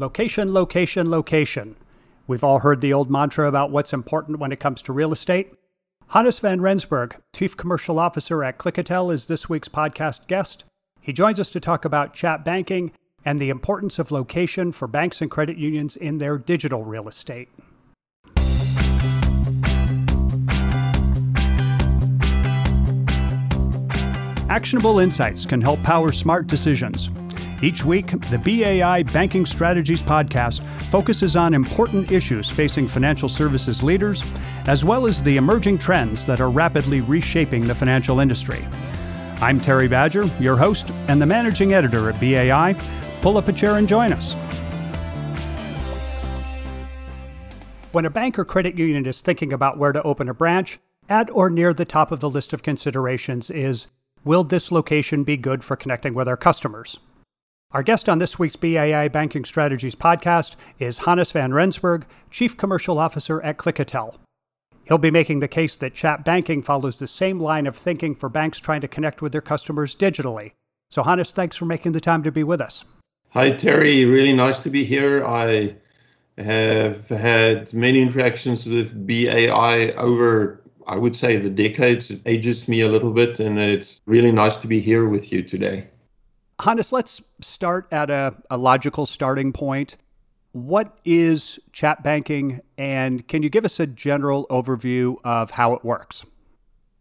Location, location, location. We've all heard the old mantra about what's important when it comes to real estate. Hannes van Rensburg, Chief Commercial Officer at Clickatell, is this week's podcast guest. He joins us to talk about chat banking and the importance of location for banks and credit unions in their digital real estate. Actionable insights can help power smart decisions. Each week, the BAI Banking Strategies podcast focuses on important issues facing financial services leaders, as well as the emerging trends that are rapidly reshaping the financial industry. I'm Terry Badger, your host and the managing editor at BAI. Pull up a chair and join us. When a bank or credit union is thinking about where to open a branch, at or near the top of the list of considerations is Will this location be good for connecting with our customers? Our guest on this week's BAI Banking Strategies podcast is Hannes van Rensburg, Chief Commercial Officer at Clickatell. He'll be making the case that chat banking follows the same line of thinking for banks trying to connect with their customers digitally. So, Hannes, thanks for making the time to be with us. Hi, Terry. Really nice to be here. I have had many interactions with BAI over, I would say, the decades. It ages me a little bit, and it's really nice to be here with you today. Hannes, let's start at a, a logical starting point. What is chat banking, and can you give us a general overview of how it works?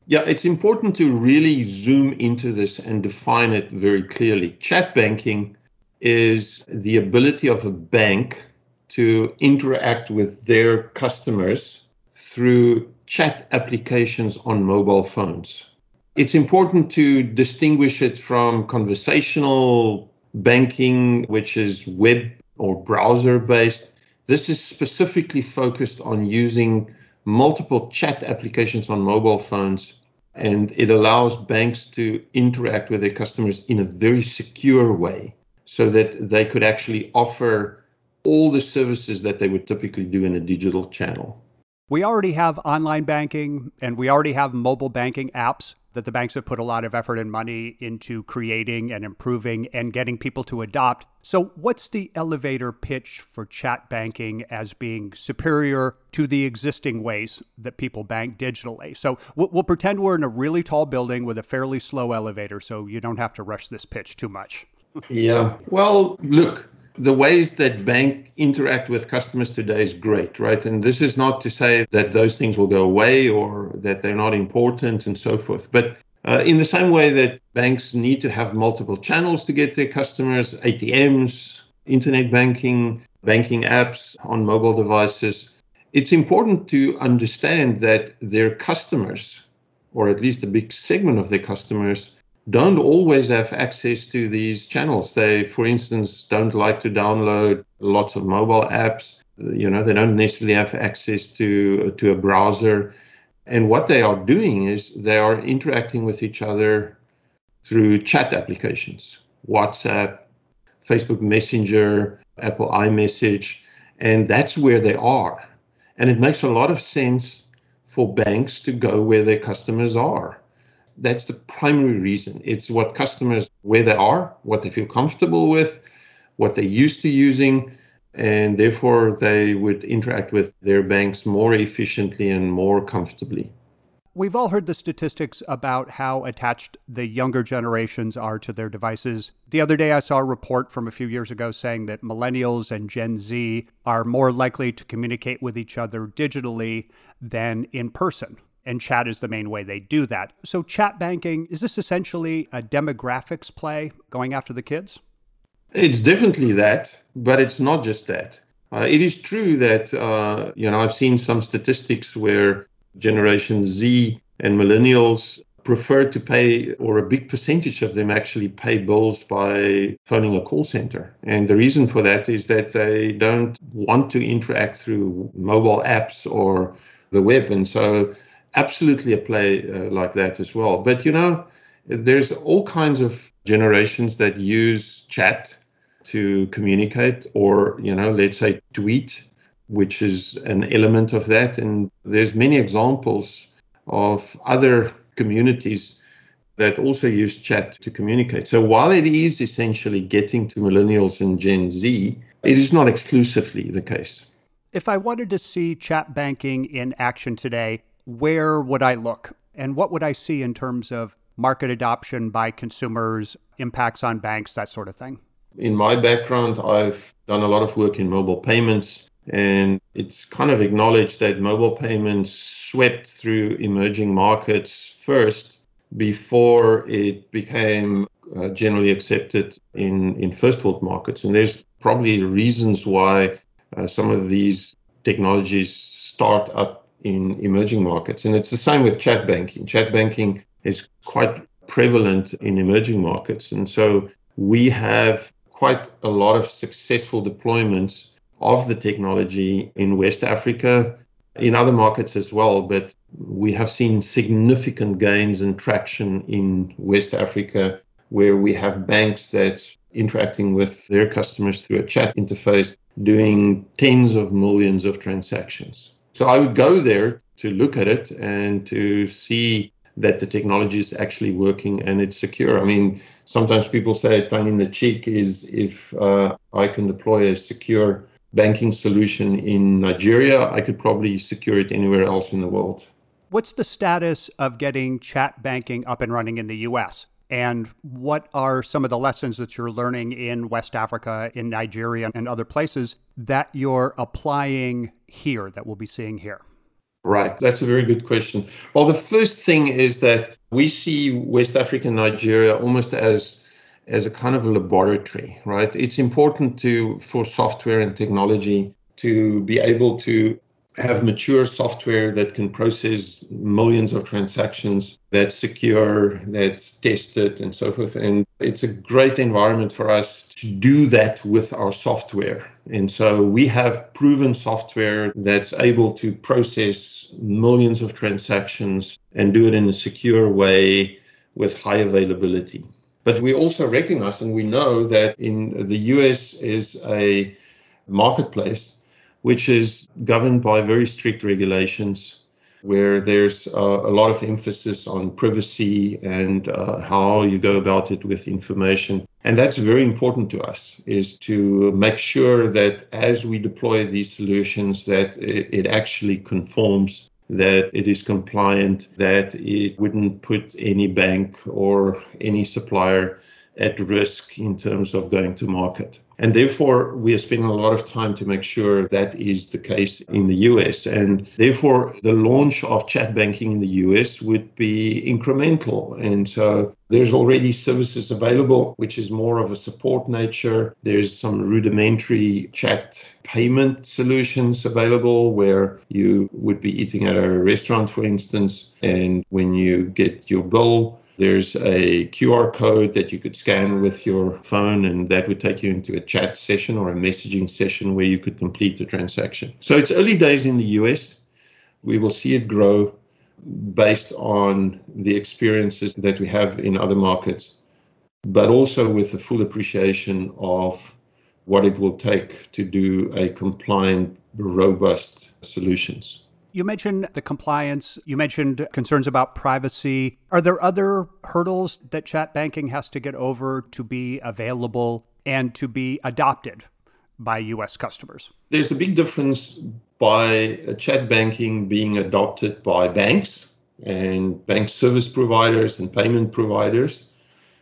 Yeah, it's important to really zoom into this and define it very clearly. Chat banking is the ability of a bank to interact with their customers through chat applications on mobile phones it's important to distinguish it from conversational banking, which is web or browser based. This is specifically focused on using multiple chat applications on mobile phones, and it allows banks to interact with their customers in a very secure way so that they could actually offer all the services that they would typically do in a digital channel. We already have online banking and we already have mobile banking apps that the banks have put a lot of effort and money into creating and improving and getting people to adopt. So, what's the elevator pitch for chat banking as being superior to the existing ways that people bank digitally? So, we'll, pretend we're in a really tall building with a fairly slow elevator, so you don't have to rush this pitch too much. yeah. Well, look, the ways that bank interact with customers today is great, right? And this is not to say that those things will go away or that they're not important and so forth. But uh, in the same way that banks need to have multiple channels to get their customers, ATMs, internet banking, banking apps on mobile devices, it's important to understand that their customers, or at least a big segment of their customers, don't always have access to these channels. They, for instance, don't like to download lots of mobile apps. You know, they don't necessarily have access to to a browser. And what they are doing is they are interacting with each other through chat applications, WhatsApp, Facebook Messenger, Apple iMessage, and that's where they are. And it makes a lot of sense for banks to go where their customers are that's the primary reason. It's what customers, where they are, what they feel comfortable with, what they're used to using, and therefore they would interact with their banks more efficiently and more comfortably. We've all heard the statistics about how attached the younger generations are to their devices. The other day, I saw a report from a few years ago saying that millennials and Gen Z are more likely to communicate with each other digitally than in person and chat is the main way they do that. So, chat banking is this essentially a demographics play going after the kids? It's definitely that, but it's not just that. Uh, it is true that, uh, you know, I've seen some statistics where Generation Z and millennials prefer to pay, or a big percentage of them actually pay bills by phoning a call center. And the reason for that is that they don't want to interact through mobile apps or the web. And so absolutely a play uh, like that as well. But you know, there's all kinds of generations that use chat to communicate, or you know, let's say tweet, which is an element of that. And there's many examples of other communities that also use chat to communicate. So while it is essentially getting to millennials and Gen Z, it is not exclusively the case. If I wanted to see chat banking in action today, where would I look? And what would I see in terms of market adoption by consumers, impacts on banks, that sort of thing? In my background, I've done a lot of work in mobile payments, and it's kind of acknowledged that mobile payments swept through emerging markets first before it became uh, generally accepted in, in first world markets. And there's probably reasons why uh, some of these technologies start up in emerging markets. And it's the same with chat banking. Chat banking is quite prevalent in emerging markets. And so we have quite a lot of successful deployments of the technology in West Africa, in other markets as well. But we have seen significant gains and traction in West Africa, where we have banks that interacting with their customers through a chat interface, doing tens of millions of transactions. So I would go there to look at it and to see that the technology is actually working and it's secure. I mean, sometimes people say a in the cheek is if uh, I can deploy a secure banking solution in Nigeria, I could probably secure it anywhere else in the world. What's the status of getting chat banking up and running in the US? And what are some of the lessons that you're learning in West Africa, in Nigeria, and other places that you're applying here that we'll be seeing here? Right. That's a very good question. Well, the first thing is that we see West Africa and Nigeria almost as as a kind of a laboratory, right? It's important to for software and technology to be able to have mature software that can process millions of transactions that's secure, that's tested, and so forth. And it's a great environment for us to do that with our software. And so we have proven software that's able to process millions of transactions and do it in a secure way with high availability. But we also recognize and we know that in the US is a marketplace which is governed by very strict regulations where there's uh, a lot of emphasis on privacy and uh, how you go about it with information and that's very important to us is to make sure that as we deploy these solutions that it, it actually conforms that it is compliant that it wouldn't put any bank or any supplier at risk in terms of going to market. And therefore, we are spending a lot of time to make sure that is the case in the US. And therefore, the launch of chat banking in the US would be incremental. And so there's already services available, which is more of a support nature. There's some rudimentary chat payment solutions available where you would be eating at a restaurant, for instance, and when you get your bill, there's a QR code that you could scan with your phone, and that would take you into a chat session or a messaging session where you could complete the transaction. So it's early days in the US. We will see it grow based on the experiences that we have in other markets, but also with a full appreciation of what it will take to do a compliant, robust solutions. You mentioned the compliance, you mentioned concerns about privacy. Are there other hurdles that chat banking has to get over to be available and to be adopted by US customers? There's a big difference by uh, chat banking being adopted by banks and bank service providers and payment providers,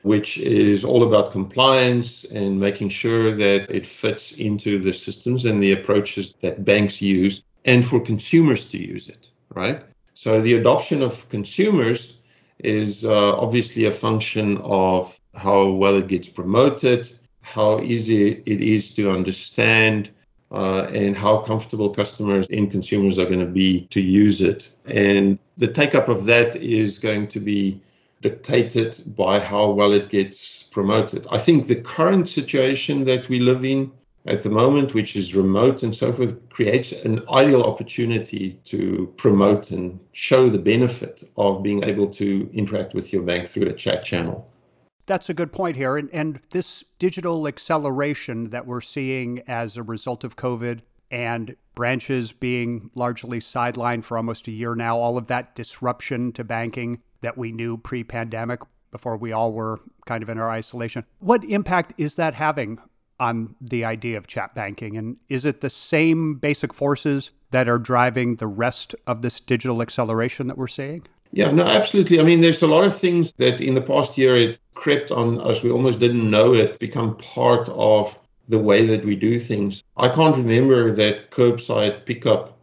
which is all about compliance and making sure that it fits into the systems and the approaches that banks use and for consumers to use it, right? So the adoption of consumers is uh, obviously a function of how well it gets promoted, how easy it is to understand, uh, and how comfortable customers and consumers are going to be to use it. And the take up of that is going to be dictated by how well it gets promoted. I think the current situation that we live in at the moment, which is remote and so forth, creates an ideal opportunity to promote and show the benefit of being able to interact with your bank through a chat channel. That's a good point here. And, and this digital acceleration that we're seeing as a result of COVID and branches being largely sidelined for almost a year now, all of that disruption to banking that we knew pre pandemic before we all were kind of in our isolation. What impact is that having on the idea of chat banking? And is it the same basic forces that are driving the rest of this digital acceleration that we're seeing? Yeah, no, absolutely. I mean, there's a lot of things that in the past year it crept on us. We almost didn't know it become part of the way that we do things. I can't remember that curbside pickup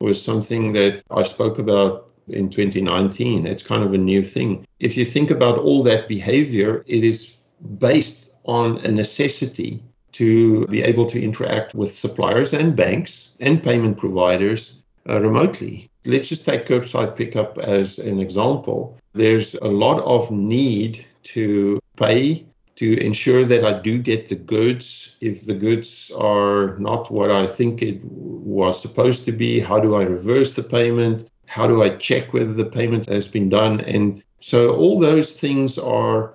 was something that I spoke about in 2019. It's kind of a new thing. If you think about all that behavior, it is based on a necessity to be able to interact with suppliers and banks and payment providers uh, remotely. Let's just take curbside pickup as an example. There's a lot of need to pay to ensure that I do get the goods. If the goods are not what I think it was supposed to be, how do I reverse the payment? How do I check whether the payment has been done? And so all those things are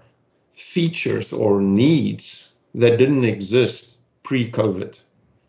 features or needs that didn't exist pre COVID.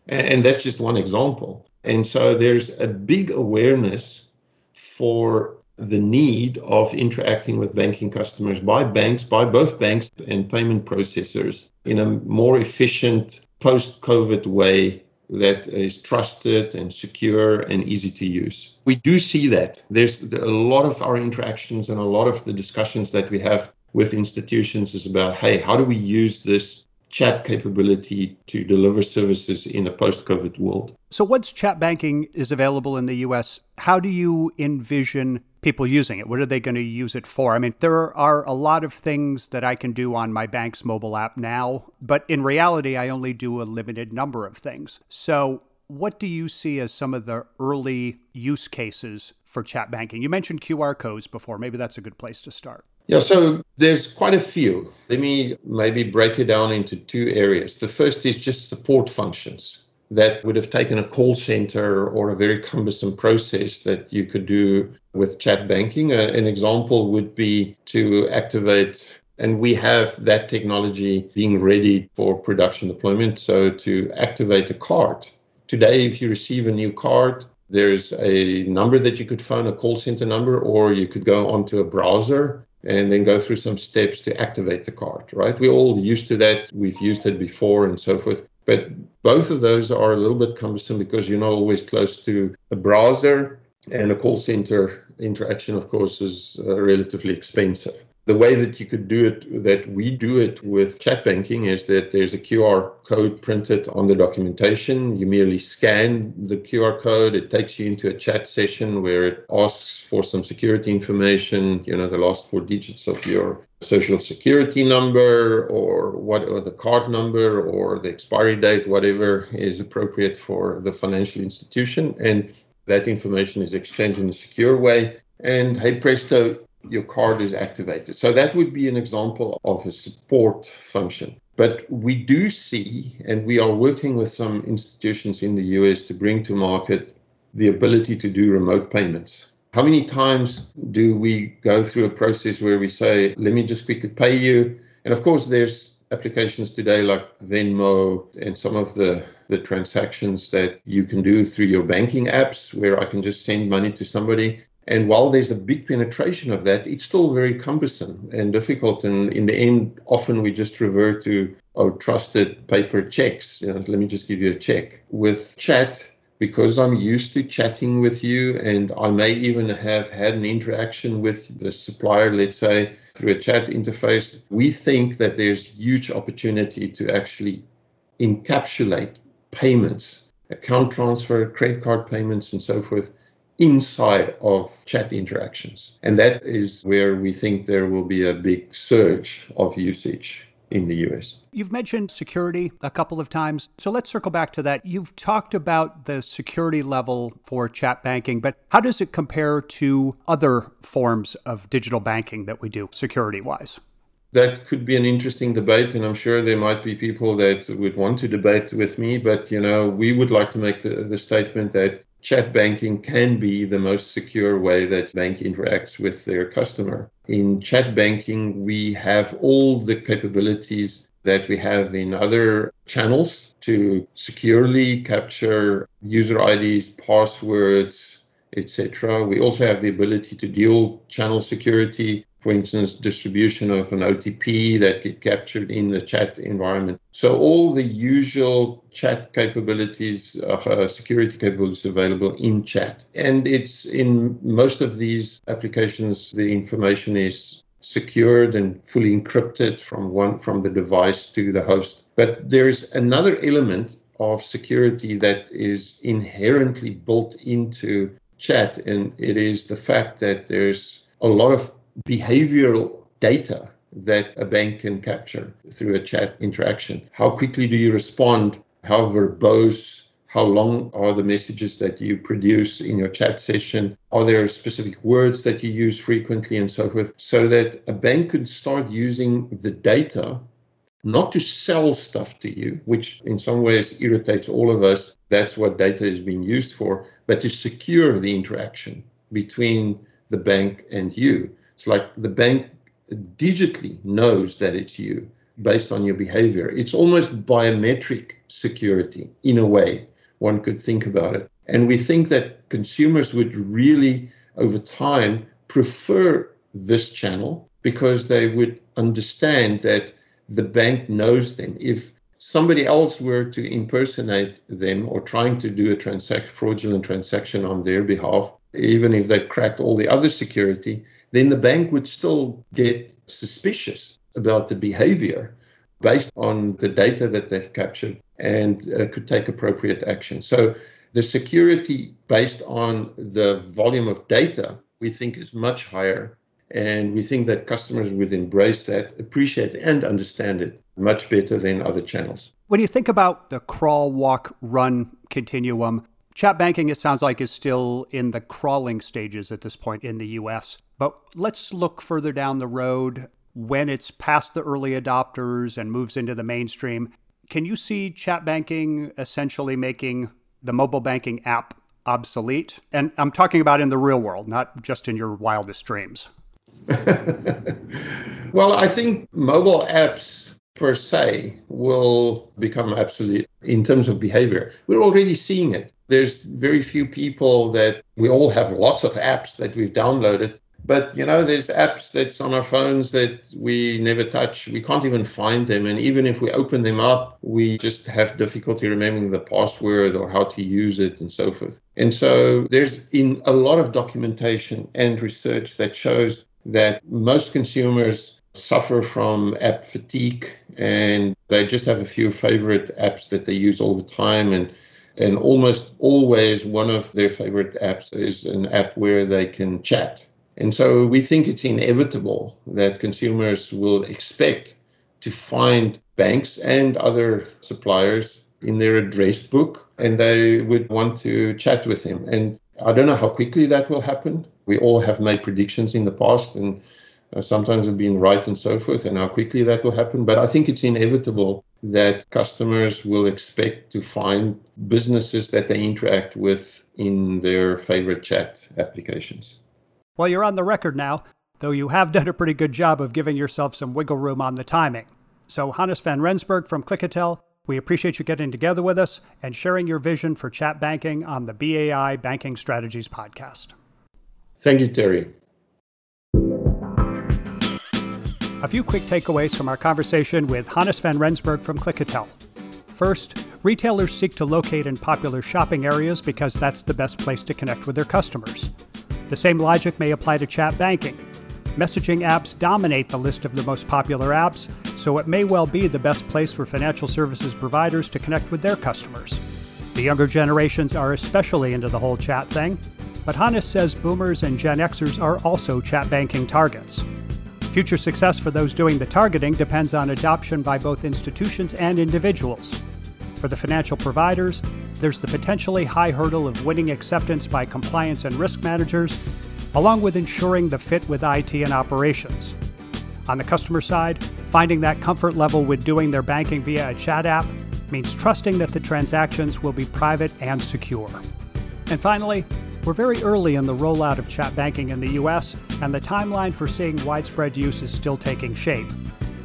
And that's just one example. And so there's a big awareness for the need of interacting with banking customers by banks, by both banks and payment processors in a more efficient post COVID way that is trusted and secure and easy to use. We do see that. There's a lot of our interactions and a lot of the discussions that we have with institutions is about hey, how do we use this chat capability to deliver services in a post COVID world? So, once chat banking is available in the US, how do you envision people using it? What are they going to use it for? I mean, there are a lot of things that I can do on my bank's mobile app now, but in reality, I only do a limited number of things. So, what do you see as some of the early use cases for chat banking? You mentioned QR codes before. Maybe that's a good place to start. Yeah, so there's quite a few. Let me maybe break it down into two areas. The first is just support functions that would have taken a call center or a very cumbersome process that you could do with chat banking. An example would be to activate, and we have that technology being ready for production deployment. So to activate a card. Today, if you receive a new card, there's a number that you could phone, a call center number, or you could go onto a browser and then go through some steps to activate the card, right? We're all used to that. We've used it before and so forth. But both of those are a little bit cumbersome because you're not always close to a browser and a call center interaction, of course, is uh, relatively expensive the way that you could do it, that we do it with chat banking, is that there's a QR code printed on the documentation. You merely scan the QR code. It takes you into a chat session where it asks for some security information, you know, the last four digits of your social security number or what or the card number or the expiry date, whatever is appropriate for the financial institution. And that information is exchanged in a secure way. And hey presto, your card is activated. So that would be an example of a support function. But we do see, and we are working with some institutions in the US to bring to market the ability to do remote payments. How many times do we go through a process where we say, let me just quickly pay you? And of course, there's applications today like Venmo and some of the, the transactions that you can do through your banking apps where I can just send money to somebody. And while there's a big penetration of that, it's still very cumbersome and difficult. And in the end, often we just revert to our trusted paper checks. You know, let me just give you a check. With chat, because I'm used to chatting with you, and I may even have had an interaction with the supplier, let's say through a chat interface, we think that there's huge opportunity to actually encapsulate payments, account transfer, credit card payments, and so forth inside of chat interactions. And that is where we think there will be a big surge of usage in the US. You've mentioned security a couple of times. So let's circle back to that. You've talked about the security level for chat banking, but how does it compare to other forms of digital banking that we do security wise? that could be an interesting debate and i'm sure there might be people that would want to debate with me but you know we would like to make the, the statement that chat banking can be the most secure way that bank interacts with their customer. In chat banking, we have all the capabilities that we have in other channels to securely capture user IDs, passwords, etc. We also have the ability to deal channel security for instance, distribution of an OTP that get captured in the chat environment. So all the usual chat capabilities, uh, security capabilities available in chat. And it's in most of these applications, the information is secured and fully encrypted from one from the device to the host. But there's another element of security that is inherently built into chat, and it is the fact that there's a lot of behavioral data that a bank can capture through a chat interaction. How quickly do you respond? How verbose? How long are the messages that you produce in your chat session? Are there specific words that you use frequently and so forth? So that a bank could start using the data not to sell stuff to you, which in some ways irritates all of us. That's what data is being used for, but to secure the interaction between the bank and you. It's like the bank digitally knows that it's you based on your behavior. It's almost biometric security in a way, one could think about it. And we think that consumers would really, over time, prefer this channel because they would understand that the bank knows them. If somebody else were to impersonate them or trying to do a transact, fraudulent transaction on their behalf, even if they cracked all the other security, then the bank would still get suspicious about the behavior based on the data that they've captured and uh, could take appropriate action. So the security based on the volume of data we think is much higher. And we think that customers would embrace that, appreciate and understand it much better than other channels. When you think about the crawl, walk, run continuum, Chat banking, it sounds like, is still in the crawling stages at this point in the US. But let's look further down the road when it's past the early adopters and moves into the mainstream. Can you see chat banking essentially making the mobile banking app obsolete? And I'm talking about in the real world, not just in your wildest dreams. well, I think mobile apps per se will become obsolete in terms of behavior. We're already seeing it there's very few people that we all have lots of apps that we've downloaded but you know there's apps that's on our phones that we never touch. We can't even find them. And even if we open them up we just have difficulty remembering the password or how to use it and so forth. And so there's in a lot of documentation and research that shows that most consumers suffer from app fatigue and they just have a few favorite apps that they use all the time. And and almost always one of their favorite apps is an app where they can chat. And so we think it's inevitable that consumers will expect to find banks and other suppliers in their address book and they would want to chat with them. And I don't know how quickly that will happen. We all have made predictions in the past and uh, sometimes have been right and so forth, and how quickly that will happen. But I think it's inevitable that customers will expect to find businesses that they interact with in their favorite chat applications. Well, you're on the record now, though you have done a pretty good job of giving yourself some wiggle room on the timing. So, Hannes van Rensburg from Clickatell, we appreciate you getting together with us and sharing your vision for chat banking on the BAI Banking Strategies podcast. Thank you, Terry. A few quick takeaways from our conversation with Hannes van Rensburg from Clickatell. First, retailers seek to locate in popular shopping areas because that's the best place to connect with their customers. The same logic may apply to chat banking. Messaging apps dominate the list of the most popular apps, so it may well be the best place for financial services providers to connect with their customers. The younger generations are especially into the whole chat thing, but Hannes says boomers and Gen Xers are also chat banking targets. Future success for those doing the targeting depends on adoption by both institutions and individuals. For the financial providers, there's the potentially high hurdle of winning acceptance by compliance and risk managers, along with ensuring the fit with IT and operations. On the customer side, finding that comfort level with doing their banking via a chat app means trusting that the transactions will be private and secure. And finally, we're very early in the rollout of chat banking in the US, and the timeline for seeing widespread use is still taking shape.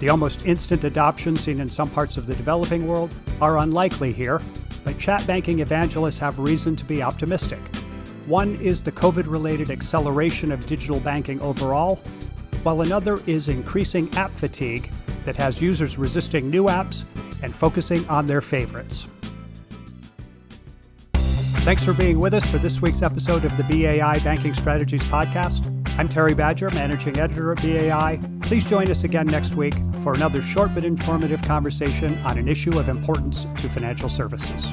The almost instant adoption seen in some parts of the developing world are unlikely here, but chat banking evangelists have reason to be optimistic. One is the COVID related acceleration of digital banking overall. while another is increasing app fatigue that has users resisting new apps and focusing on their favorites. Thanks for being with us for this week's episode of the BAI Banking Strategies Podcast. I'm Terry Badger, Managing Editor at BAI. Please join us again next week for another short but informative conversation on an issue of importance to financial services.